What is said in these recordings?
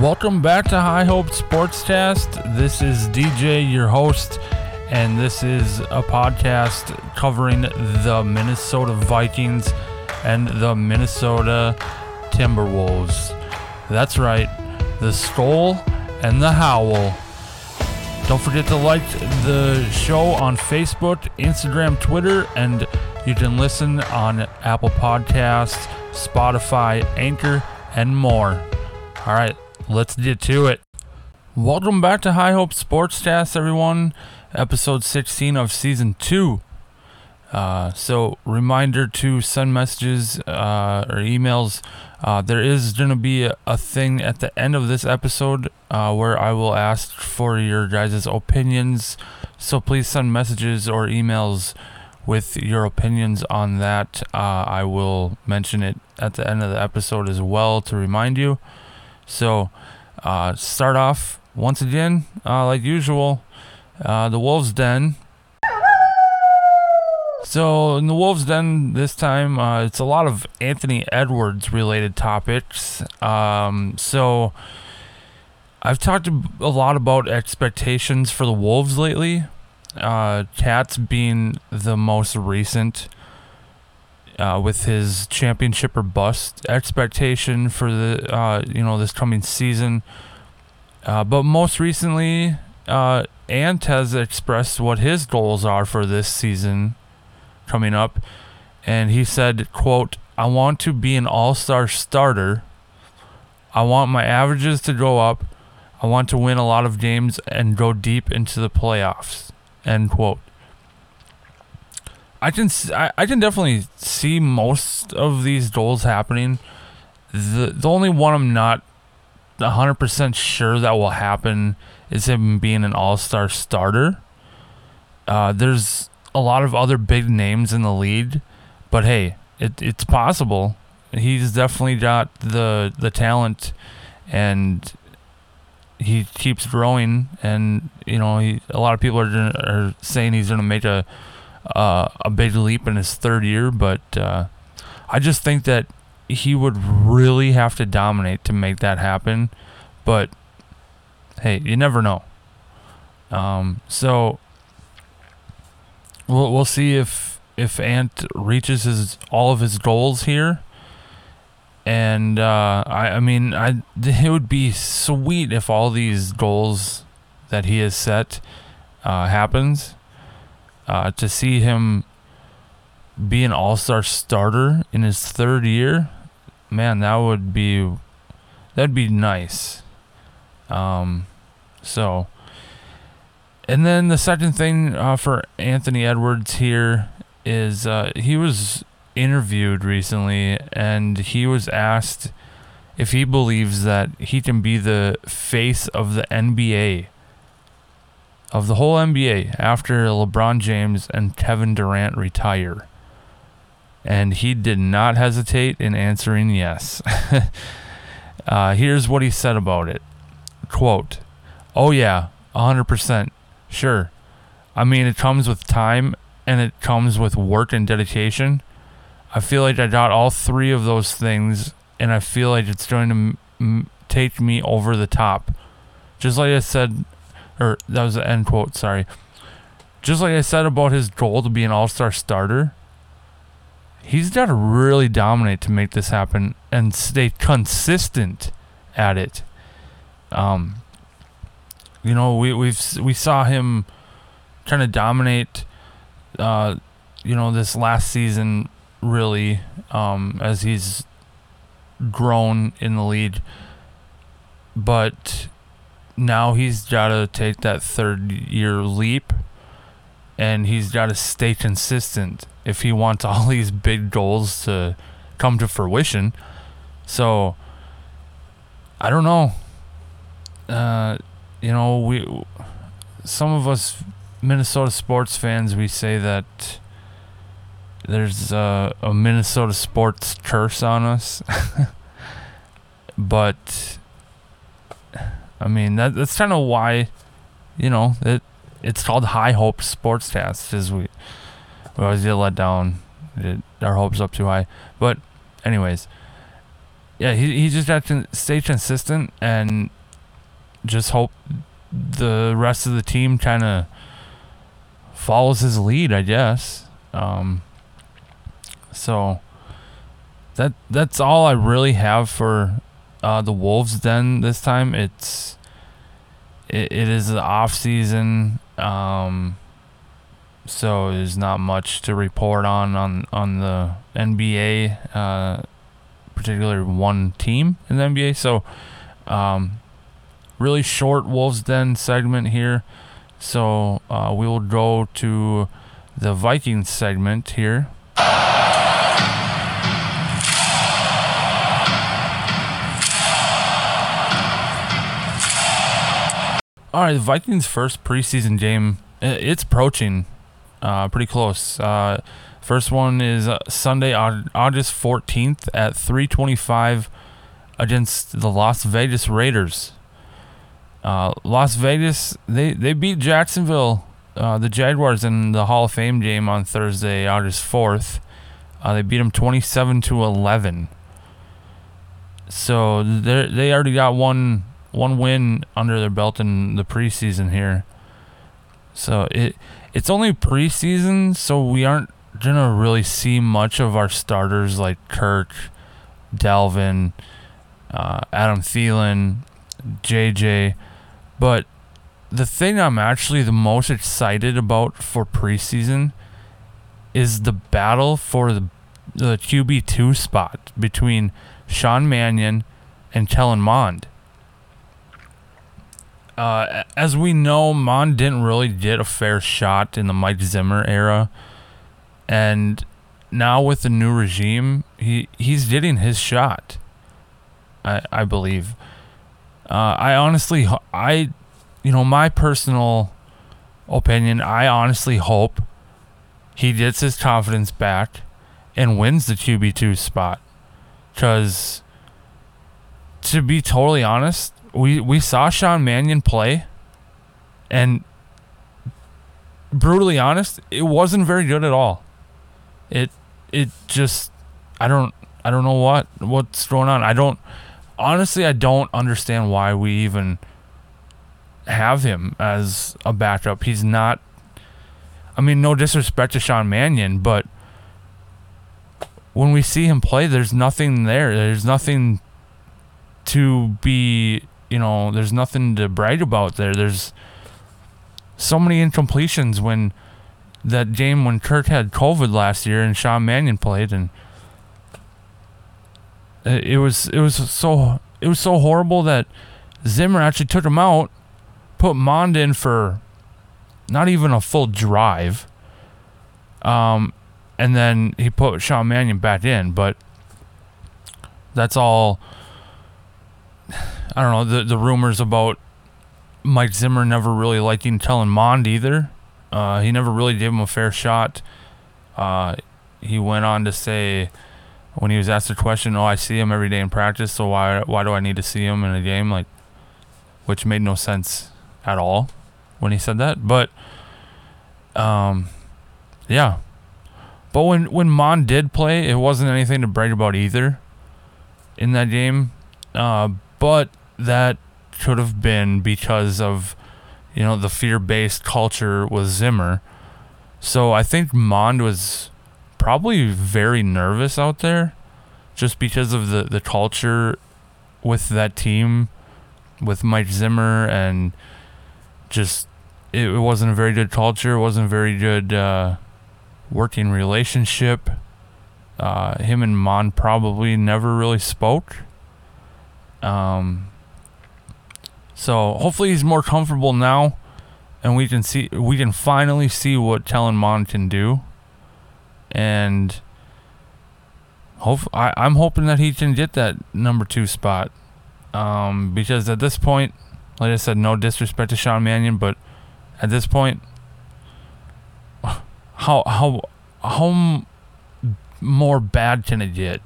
Welcome back to High Hope Sportscast. This is DJ, your host, and this is a podcast covering the Minnesota Vikings and the Minnesota Timberwolves. That's right, the Skull and the Howl. Don't forget to like the show on Facebook, Instagram, Twitter, and you can listen on Apple Podcasts, Spotify, Anchor, and more. All right, let's get to it. Welcome back to High Hope Sportscast, everyone. Episode 16 of season 2. Uh, so, reminder to send messages uh, or emails. Uh, there is going to be a, a, thing at the end of this episode uh, where I will ask for your guys' opinions. So, please send messages or emails with your opinions on that. Uh, I will mention it at the end of the episode as well to remind you. So, uh, start off once again, uh, like usual, uh, the Wolves Den. So, in the Wolves Den this time, uh, it's a lot of Anthony Edwards related topics. Um, so, I've talked a lot about expectations for the Wolves lately. Uh, Cats being the most recent uh, with his championship or bust expectation for the uh, you know this coming season. Uh, but most recently, uh, Ant has expressed what his goals are for this season coming up, and he said, "quote I want to be an all-star starter. I want my averages to go up. I want to win a lot of games and go deep into the playoffs." End quote. I can I, I can definitely see most of these goals happening. The the only one I'm not 100% sure that will happen is him being an all-star starter. Uh, there's a lot of other big names in the league, but hey, it, it's possible. He's definitely got the the talent, and he keeps growing. And you know, he, a lot of people are are saying he's going to make a uh, a big leap in his third year, but uh, I just think that he would really have to dominate to make that happen. But hey, you never know. Um, so we'll we'll see if if Ant reaches his all of his goals here. And uh, I I mean I it would be sweet if all these goals that he has set uh, happens uh, to see him be an all-star starter in his third year, man, that would be that'd be nice. Um, so, and then the second thing uh, for Anthony Edwards here is uh, he was interviewed recently, and he was asked if he believes that he can be the face of the NBA of the whole NBA after LeBron James and Kevin Durant retire. And he did not hesitate in answering yes. uh, here's what he said about it quote, Oh, yeah, 100%. Sure. I mean, it comes with time and it comes with work and dedication. I feel like I got all three of those things, and I feel like it's going to m- take me over the top. Just like I said or that was the end quote, sorry. Just like I said about his goal to be an all star starter, he's got to really dominate to make this happen and stay consistent at it. Um, you know, we we've we saw him kind of dominate, uh, you know, this last season really, um, as he's grown in the lead. But now he's got to take that third year leap and he's got to stay consistent if he wants all these big goals to come to fruition. So I don't know. Uh, you know, we some of us Minnesota sports fans we say that there's a, a Minnesota sports curse on us, but I mean, that, that's kind of why, you know, it it's called High Hope Sportscast, because we, we always get let down, get our hopes up too high. But, anyways, yeah, he he just has to stay consistent and just hope the rest of the team kind of follows his lead, I guess. Um, so that that's all I really have for uh, the Wolves. Then this time it's it, it is the off season, um, so there's not much to report on on on the NBA, uh, particularly one team in the NBA. So. Um, really short Wolves Den segment here. So uh, we will go to the Vikings segment here. All right, the Vikings' first preseason game. It's approaching, uh, pretty close. Uh, first one is uh, Sunday, August fourteenth at three twenty-five against the Las Vegas Raiders. Uh, Las Vegas, they, they beat Jacksonville, uh, the Jaguars, in the Hall of Fame game on Thursday, August 4th. Uh, they beat them 27 to 11. So they they already got one one win under their belt in the preseason here. So it it's only preseason, so we aren't gonna really see much of our starters like Kirk, Dalvin, uh, Adam Thielen, JJ. But the thing I'm actually the most excited about for preseason is the battle for the the QB two spot between Sean Mannion and Kellen Mond. Uh, as we know, Mond didn't really get a fair shot in the Mike Zimmer era, and now with the new regime, he he's getting his shot. I I believe. Uh, I honestly, I, you know, my personal opinion, I honestly hope he gets his confidence back and wins the QB2 spot. Because, to be totally honest, we, we saw Sean Mannion play, and brutally honest, it wasn't very good at all. It it just I don't I don't know what what's going on. I don't honestly, I don't understand why we even have him as a backup. He's not. I mean, no disrespect to Sean Mannion, but when we see him play, there's nothing there. There's nothing to be, you know, there's nothing to brag about there. There's so many incompletions when that game when Kirk had COVID last year and Sean Mannion played and it was it was so it was so horrible that Zimmer actually took him out, put Mond in for not even a full drive. Um, and then he put Sean Mannion back in, but that's all. I don't know the the rumors about Mike Zimmer never really liking Kellen Mond either. Uh, he never really gave him a fair shot. Uh, he went on to say when he was asked the question, "Oh, I see him every day in practice, so why why do I need to see him in a game?" Like, which made no sense at all when he said that. But, um, yeah. But when when Mond did play, it wasn't anything to brag about either in that game. Uh, but that could have been because of you know the fear-based culture with Zimmer. So I think Mond was probably very nervous out there just because of the, the culture with that team with Mike Zimmer and just it, it wasn't a very good culture, it wasn't a very good uh, working relationship. Uh, him and Mond probably never really spoke. Um, so hopefully he's more comfortable now, and we can see we can finally see what Kellen Mond can do and hope I, I'm hoping that he can get that number two spot. Um, because at this point, like I said, no disrespect to Sean Mannion, but at this point, how how how more bad can it get?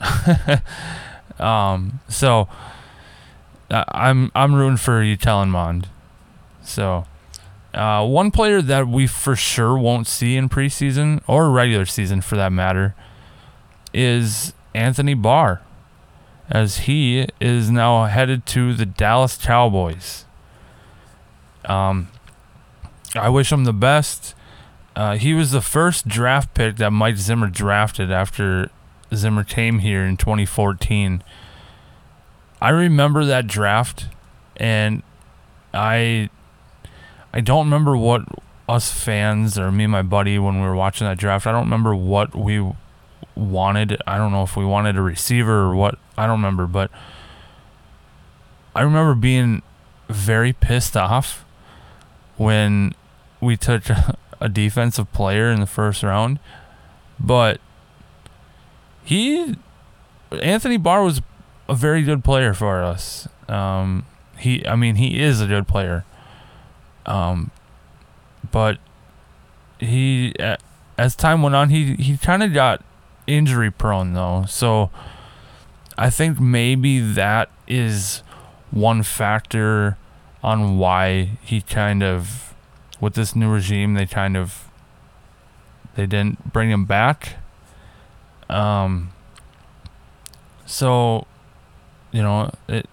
um, so I'm I'm rooting for you, Mond. So uh, one player that we for sure won't see in preseason or regular season for that matter is Anthony Barr. as he is now headed to the Dallas Cowboys. Um, I wish him the best. Uh, he was the first draft pick that Mike Zimmer drafted after Zimmer came here in 2014. I remember that draft, and I I don't remember what us fans or me and my buddy when we were watching that draft. I don't remember what we wanted. I don't know if we wanted a receiver or what. I don't remember, but I remember being very pissed off when we took a defensive player in the first round. But he, Anthony Barr was a very good player for us. Um, he, I mean, he is a good player. Um, but he, as time went on, he he kind of got injury prone though. So I think maybe that is one factor on why he kind of with this new regime they kind of they didn't bring him back. Um so you know, it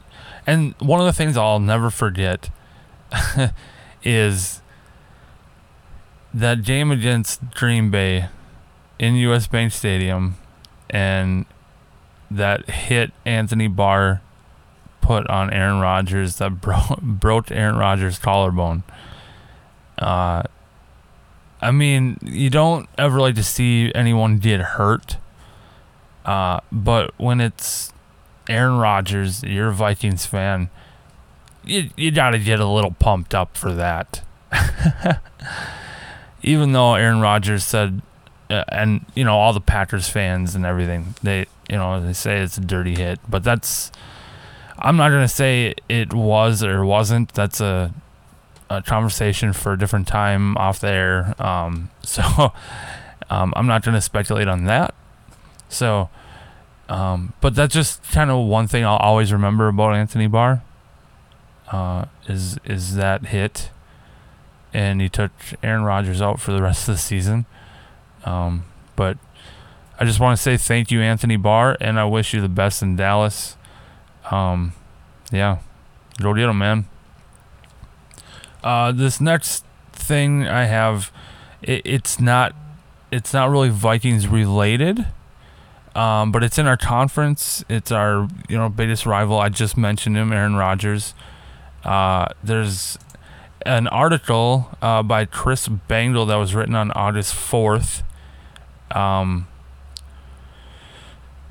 and one of the things I'll never forget is that game against Green Bay in US Bank Stadium and that hit Anthony Barr put on Aaron Rodgers that bro- broke Aaron Rodgers' collarbone. Uh, I mean, you don't ever like to see anyone get hurt. Uh, but when it's Aaron Rodgers, you're a Vikings fan, you, you got to get a little pumped up for that. Even though Aaron Rodgers said uh, and you know all the Packers fans and everything. They you know they say it's a dirty hit, but that's I'm not gonna say it was or wasn't. That's a a conversation for a different time off there. Um, so um, I'm not gonna speculate on that. So, um, but that's just kind of one thing I'll always remember about Anthony Barr. Uh, is is that hit, and he took Aaron Rodgers out for the rest of the season. Um, but I just want to say thank you, Anthony Barr, and I wish you the best in Dallas. Um, yeah, go get him, man. Uh, this next thing I have, it, it's not, it's not really Vikings related. Um, but it's in our conference. It's our you know biggest rival. I just mentioned him, Aaron Rodgers. Uh, there's an article uh, by Chris Bengel that was written on August 4th um,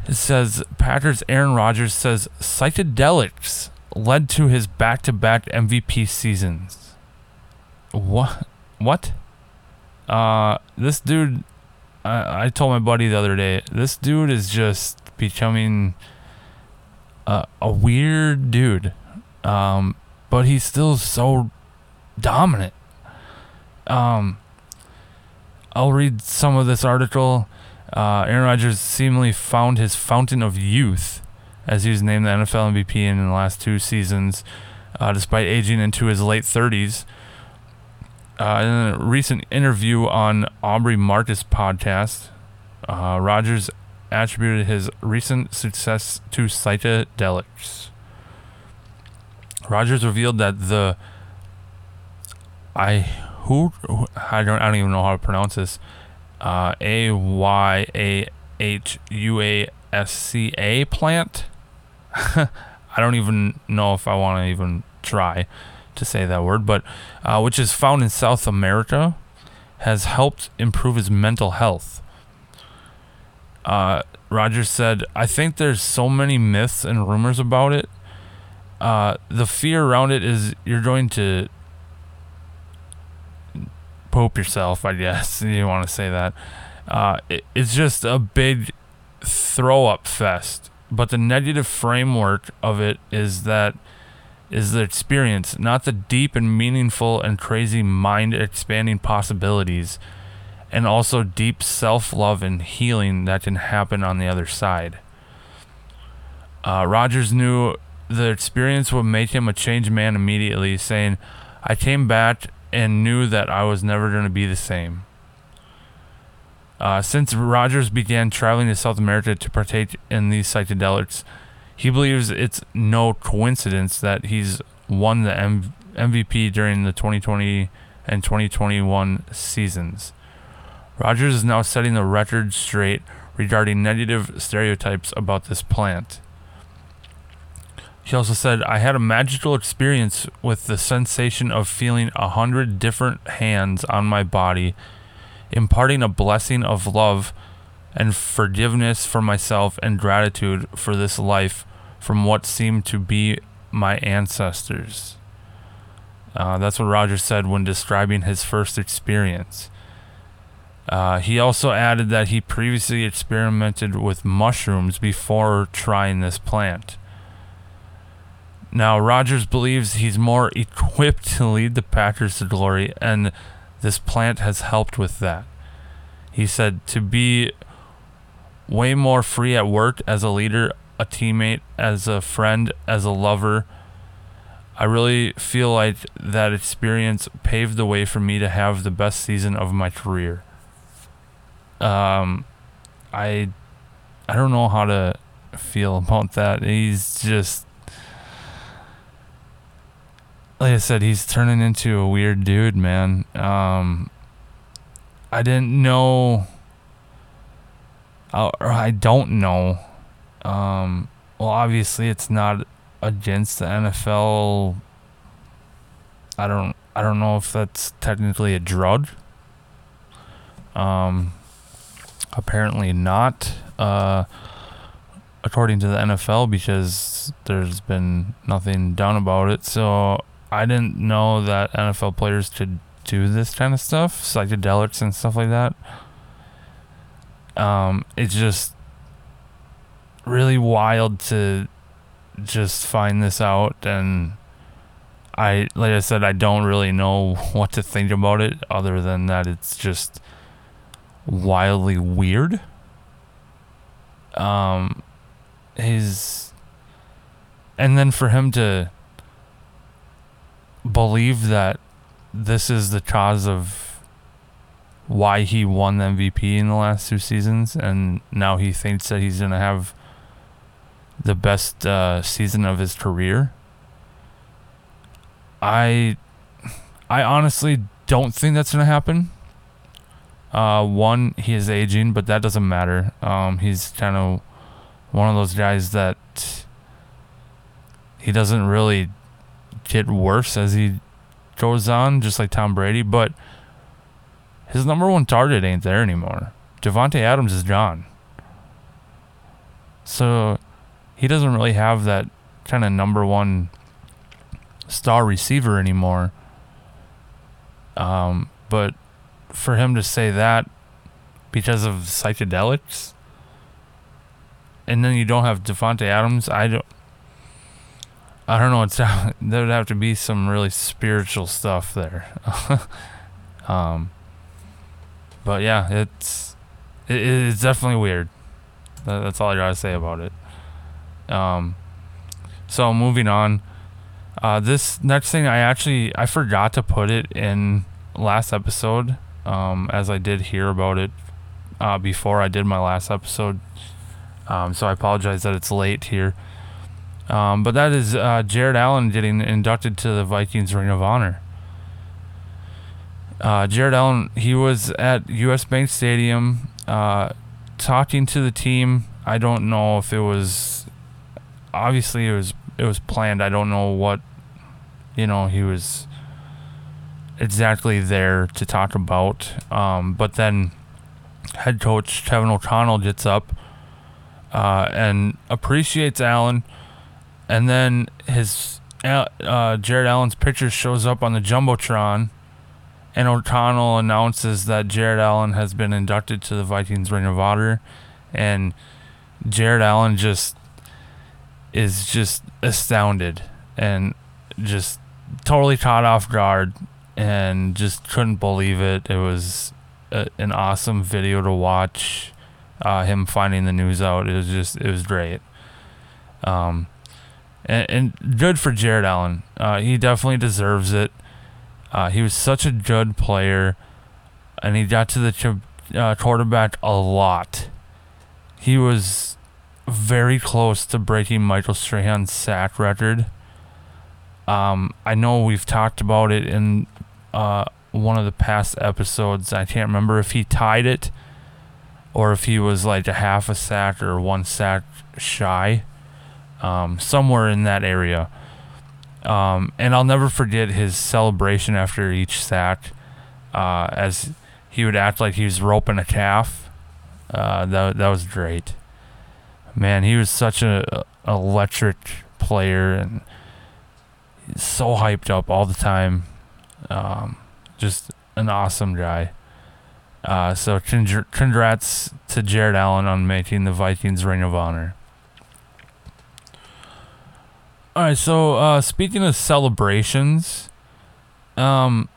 it says Packers Aaron Rodgers says psychedelics led to his back-to-back MVP seasons. What? What? Uh, this dude. I I told my buddy the other day. This dude is just becoming a, a weird dude. Um, but he's still so dominant. Um, I'll read some of this article. Uh, Aaron Rodgers seemingly found his fountain of youth as he was named the NFL MVP in the last two seasons, uh, despite aging into his late 30s. Uh, in a recent interview on Aubrey Marcus podcast, uh, Rodgers attributed his recent success to psychedelics. Rodgers revealed that the I who I don't I don't even know how to pronounce this. Uh, a Y A H U A S C A plant. I don't even know if I want to even try to say that word, but uh, which is found in South America, has helped improve his mental health. Uh, Rodgers said, "I think there's so many myths and rumors about it. Uh, the fear around it is you're going to pope yourself, I guess you want to say that. Uh, it, it's just a big throw up fest. But the negative framework of it is that is the experience, not the deep and meaningful and crazy mind expanding possibilities, and also deep self love and healing that can happen on the other side. Uh, Rodgers knew the experience would make him a changed man immediately, saying, I came back and knew that I was never going to be the same. Uh, since Rodgers began traveling to South America to partake in these psychedelics, he believes it's no coincidence that he's won the M- MVP during the 2020 and 2021 seasons. Rodgers is now setting the record straight regarding negative stereotypes about this plant. He also said, I had a magical experience with the sensation of feeling a hundred different hands on my body, imparting a blessing of love and forgiveness for myself and gratitude for this life from what seemed to be my ancestors. Uh, that's what Rodgers said when describing his first experience. Uh, he also added that he previously experimented with mushrooms before trying this plant. Now, Rodgers believes he's more equipped to lead the Packers to glory, and this plant has helped with that. He said to be way more free at work as a leader, a teammate, as a friend, as a lover. I really feel like that experience paved the way for me to have the best season of my career. Um, I, I don't know how to feel about that. He's just, like I said, he's turning into a weird dude, man. Um, I didn't know uh, or I don't know. Um, well, obviously, it's not against the NFL. I don't. I don't know if that's technically a drug. Um, apparently not. Uh, according to the NFL, because there's been nothing done about it. So I didn't know that NFL players could do this kind of stuff, psychedelics and stuff like that. Um, it's just really wild to just find this out and I like I said I don't really know what to think about it other than that it's just wildly weird. Um his and then for him to believe that this is the cause of why he won the MVP in the last two seasons, and now he thinks that he's gonna have the best uh, season of his career. I, I honestly don't think that's gonna happen. Uh, one, he is aging, but that doesn't matter. Um, he's kind of one of those guys that he doesn't really get worse as he goes on, just like Tom Brady, but his number one target ain't there anymore. Davante Adams is gone. So he doesn't really have that kind of number one star receiver anymore. Um, but for him to say that because of psychedelics, and then you don't have Davante Adams, I don't. I don't know. It's there would have to be some really spiritual stuff there. um, but yeah, it's it, it's definitely weird. That's all I gotta say about it. Um, so moving on. Uh, this next thing I actually I forgot to put it in last episode. Um, as I did hear about it uh, before I did my last episode. Um, so I apologize that it's late here. Um, but that is uh, Jared Allen getting inducted to the Vikings Ring of Honor. Uh, Jared Allen, he was at US Bank Stadium uh, talking to the team. I don't know if it was obviously it was it was planned. I don't know what you know he was exactly there to talk about. Um, but then head coach Kevin O'Connell gets up uh, and appreciates Allen, and then his uh, Jared Allen's picture shows up on the jumbotron and O'Connell announces that Jared Allen has been inducted to the Vikings Ring of Honor, and Jared Allen just is just astounded and just totally caught off guard and just couldn't believe it. It was a, an awesome video to watch. Uh, him finding the news out, it was just it was great. Um, and, and good for Jared Allen. Uh, he definitely deserves it. Uh, he was such a good player, and he got to the uh, quarterback a lot. He was very close to breaking Michael Strahan's sack record. Um, I know we've talked about it in uh, one of the past episodes. I can't remember if he tied it or if he was like a half a sack or one sack shy, um, somewhere in that area. Um, and I'll never forget his celebration after each sack, uh, as he would act like he was roping a calf. Uh, that that was great. Man, he was such a, a electric player and so hyped up all the time. Um, just an awesome guy. Uh, so congrats to Jared Allen on making the Vikings Ring of Honor. All right, so uh, speaking of celebrations, um,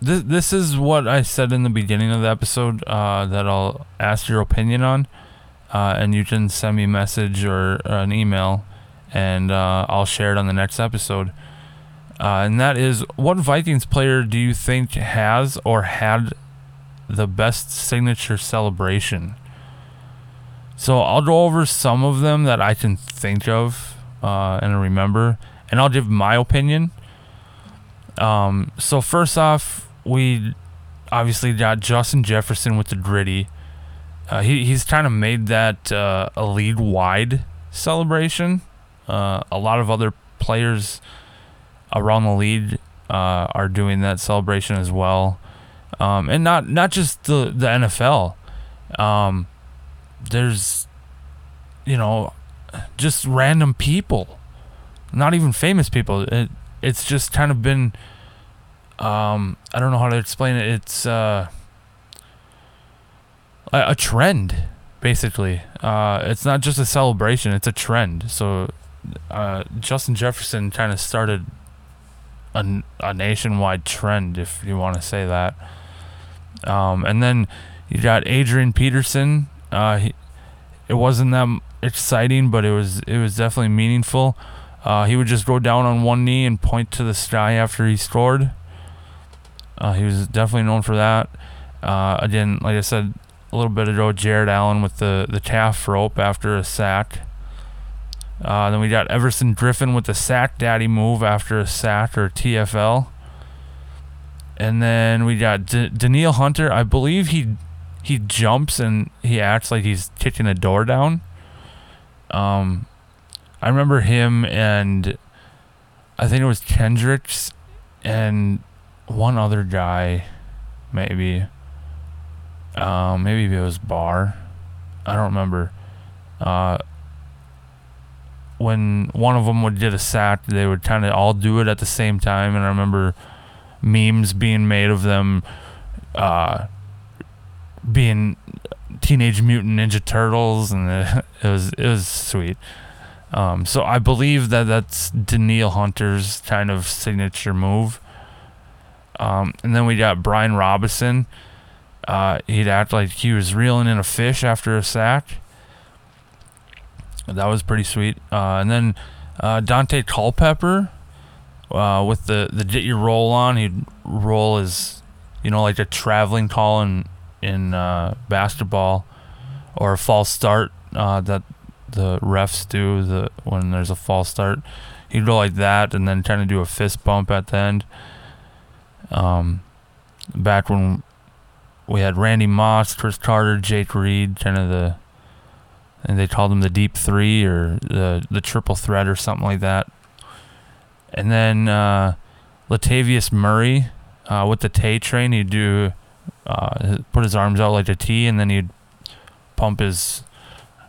this this is what I said in the beginning of the episode uh, that I'll ask your opinion on, uh, and you can send me a message or, or an email, and uh, I'll share it on the next episode. Uh, and that is, what Vikings player do you think has or had the best signature celebration? So I'll go over some of them that I can think of uh, and remember, and I'll give my opinion. Um, so first off, we obviously got Justin Jefferson with the gritty. Uh, he he's kind of made that uh, a league wide celebration. Uh, a lot of other players around the league uh, are doing that celebration as well, um, and not not just the the NFL. Um, there's, you know, just random people, not even famous people. It it's just kind of been um I don't know how to explain it. It's uh a, a trend basically. Uh it's not just a celebration, it's a trend. So uh Justin Jefferson kind of started a, a nationwide trend if you want to say that. Um and then you got Adrian Peterson. Uh he, it wasn't that exciting, but it was it was definitely meaningful. Uh, he would just go down on one knee and point to the sky after he scored. Uh, he was definitely known for that. Uh, again, like I said a little bit ago, Jared Allen with the the calf rope after a sack. Uh, then we got Everson Griffen with the sack daddy move after a sack or TFL. And then we got D- Danielle Hunter. I believe he he jumps and he acts like he's kicking a door down. Um, I remember him and I think it was Kendricks and one other guy, maybe. Um, maybe it was Barr. I don't remember. Uh, when one of them would get a sack, they would kind of all do it at the same time, and I remember memes being made of them uh, being Teenage Mutant Ninja Turtles, and it, was it was sweet. Um, so I believe that that's Danielle Hunter's kind of signature move. Um, and then we got Brian Robison. Uh, he'd act like he was reeling in a fish after a sack. That was pretty sweet. Uh, and then uh, Daunte Culpepper uh, with the the get your roll on. He'd roll his, you know, like a traveling call in in uh, basketball or a false start uh, that the refs do the when there's a false start. He'd go like that and then kind of do a fist bump at the end. Um, back when we had Randy Moss, Cris Carter, Jake Reed, kind of the, and they called them the deep three or the the triple threat or something like that. And then uh, Latavius Murray uh, with the Tay train, he'd do uh, put his arms out like a T, and then he'd pump his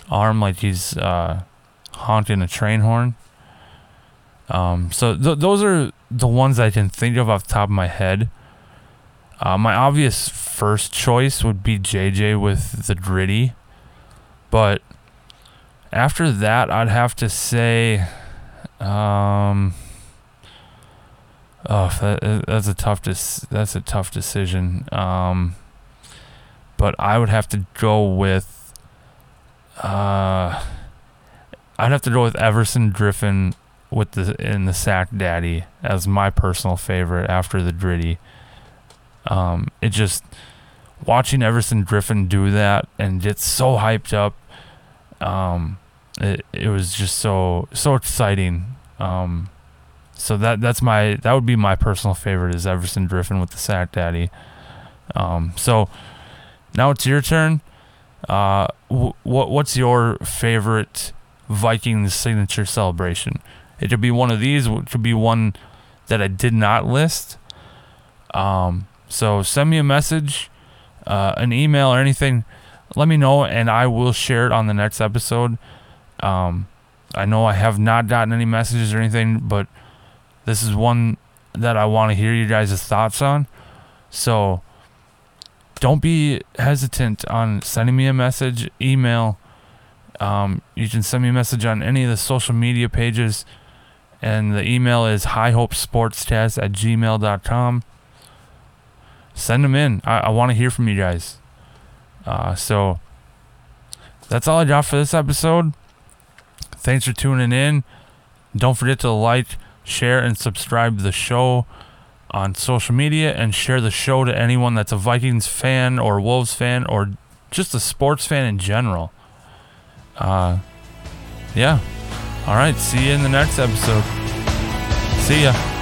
arm like he's uh, honking a train horn. Um, so th- those are the ones I can think of off the top of my head. Uh, my obvious first choice would be JJ with the gritty, but after that, I'd have to say, um, Oh, that, that's a tough dis- that's a tough decision. Um, but I would have to go with uh, I'd have to go with Everson Griffen with the in the sack daddy as my personal favorite after the gritty. Um, it just watching Everson Griffen do that and get so hyped up Um, it it was just so so exciting. Um, so that that's my that would be my personal favorite is Everson Griffen with the sack daddy. Um, so now it's your turn. Uh, what what's your favorite Vikings signature celebration? It could be one of these. It could be one that I did not list. Um, so send me a message, uh, an email, or anything. Let me know, and I will share it on the next episode. Um, I know I have not gotten any messages or anything, but this is one that I want to hear you guys' thoughts on. So don't be hesitant on sending me a message, email. Um, you can send me a message on any of the social media pages. And the email is highhopesportscast at gmail.com. Send them in. I, I want to hear from you guys. Uh, so that's all I got for this episode. Thanks for tuning in. Don't forget to like, share, and subscribe to the show on social media and share the show to anyone that's a Vikings fan or Wolves fan or just a sports fan in general. Uh, yeah. All right. See you in the next episode. See ya.